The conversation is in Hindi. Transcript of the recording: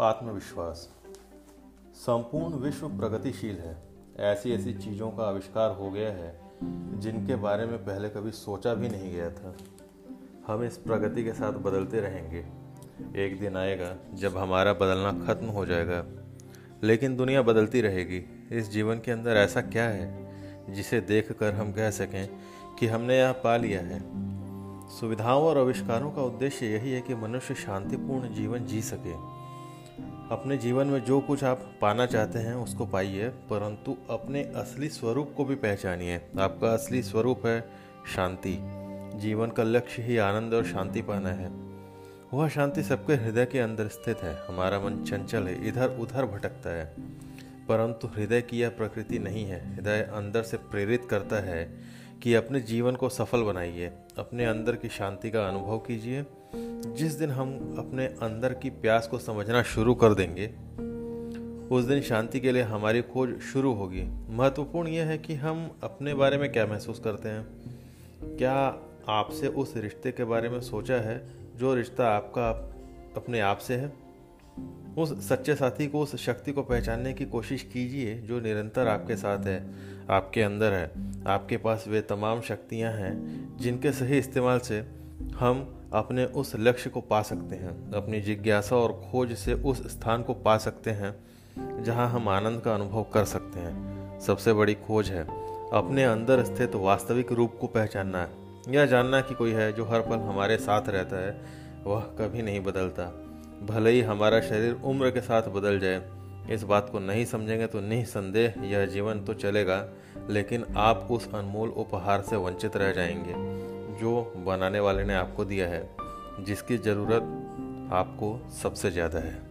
आत्मविश्वास। संपूर्ण विश्व प्रगतिशील है। ऐसी ऐसी चीज़ों का आविष्कार हो गया है, जिनके बारे में पहले कभी सोचा भी नहीं गया था। हम इस प्रगति के साथ बदलते रहेंगे। एक दिन आएगा जब हमारा बदलना खत्म हो जाएगा। लेकिन दुनिया बदलती रहेगी। इस जीवन के अंदर ऐसा क्या है, जिसे देखकर हम कह सकें कि हमने यह पा लिया है? सुविधाओं और आविष्कारों का उद्देश्य यही है कि मनुष्य शांतिपूर्ण जीवन जी सके। अपने जीवन में जो कुछ आप पाना चाहते हैं, उसको पाइए, परंतु अपने असली स्वरूप को भी पहचानिए। आपका असली स्वरूप है शांति। जीवन का लक्ष्य ही आनंद और शांति पाना है। वह शांति सबके हृदय के अंदर स्थित है। हमारा मन चंचल है इधर उधर भटकता है। परंतु हृदय की यह प्रकृति नहीं है। हृदय अंदर से प्रेरित करता है कि अपने जीवन को सफल बनाइए। अपने अंदर की शांति का अनुभव कीजिए। जिस दिन हम अपने अंदर की प्यास को समझना शुरू कर देंगे, उस दिन शांति के लिए हमारी खोज शुरू होगी। महत्वपूर्ण यह है कि हम अपने बारे में क्या महसूस करते हैं। क्या आपसे उस रिश्ते के बारे में सोचा है, जो रिश्ता आपका अपने आप से है? उस सच्चे साथी को, उस शक्ति को पहचानने की कोशिश कीजिए, जो निरंतर आपके साथ है, आपके अंदर है। आपके पास वे तमाम शक्तियाँ हैं, जिनके सही इस्तेमाल से हम अपने उस लक्ष्य को पा सकते हैं, अपनी जिज्ञासा और खोज से उस स्थान को पा सकते हैं, जहाँ हम आनंद का अनुभव कर सकते हैं। सबसे बड़ी खोज है अपने अंदर स्थित वास्तविक रूप को पहचानना है यह जानना कि कोई है जो हर पल हमारे साथ रहता है, वह कभी नहीं बदलता। भले ही हमारा शरीर उम्र के साथ बदल जाए, इस बात को नहीं समझेंगे तो निसंदेह यह जीवन तो चलेगा, लेकिन आप उस अनमोल उपहार से वंचित रह जाएँगे। जो बनाने वाले ने आपको दिया है जिसकी ज़रूरत आपको सबसे ज़्यादा है।